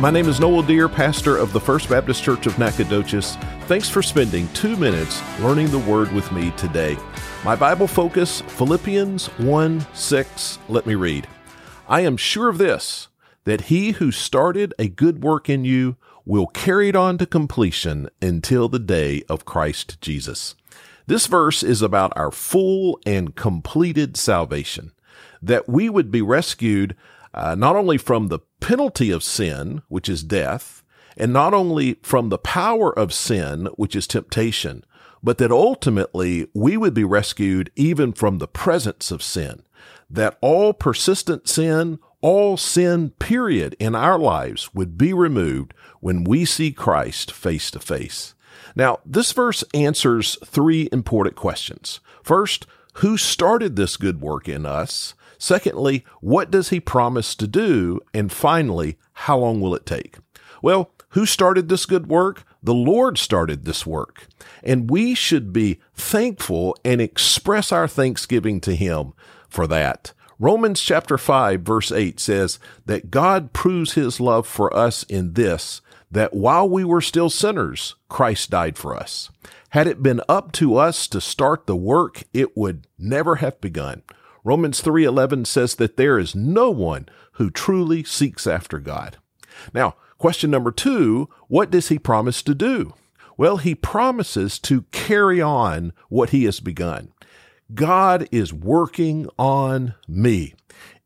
My name is Noel Deer, pastor of the First Baptist Church of Nacogdoches. Thanks for spending two minutes learning the Word with me today. My Bible focus, Philippians 1 6. Let me read. I am sure of this, that he who started a good work in you will carry it on to completion until the day of Christ Jesus. This verse is about our full and completed salvation, that we would be rescued uh, not only from the penalty of sin, which is death, and not only from the power of sin, which is temptation, but that ultimately we would be rescued even from the presence of sin. That all persistent sin, all sin period in our lives would be removed when we see Christ face to face. Now, this verse answers three important questions. First, who started this good work in us? Secondly, what does he promise to do? And finally, how long will it take? Well, who started this good work? The Lord started this work. And we should be thankful and express our thanksgiving to him for that. Romans chapter 5 verse 8 says that God proves his love for us in this, that while we were still sinners, Christ died for us. Had it been up to us to start the work, it would never have begun. Romans 3:11 says that there is no one who truly seeks after God. Now, question number 2, what does he promise to do? Well, he promises to carry on what he has begun. God is working on me.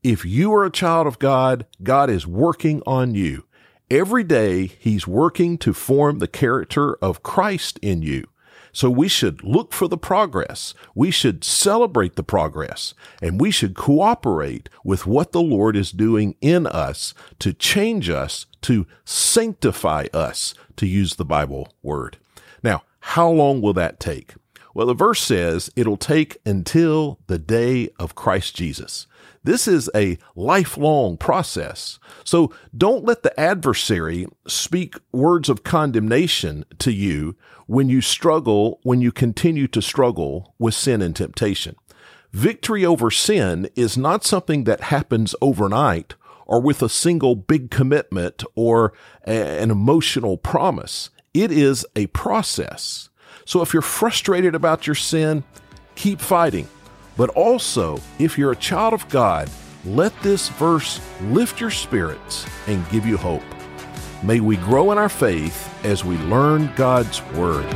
If you are a child of God, God is working on you. Every day, He's working to form the character of Christ in you. So we should look for the progress. We should celebrate the progress and we should cooperate with what the Lord is doing in us to change us, to sanctify us, to use the Bible word. Now, how long will that take? Well, the verse says it'll take until the day of Christ Jesus. This is a lifelong process. So don't let the adversary speak words of condemnation to you when you struggle, when you continue to struggle with sin and temptation. Victory over sin is not something that happens overnight or with a single big commitment or a, an emotional promise. It is a process. So if you're frustrated about your sin, keep fighting. But also, if you're a child of God, let this verse lift your spirits and give you hope. May we grow in our faith as we learn God's Word.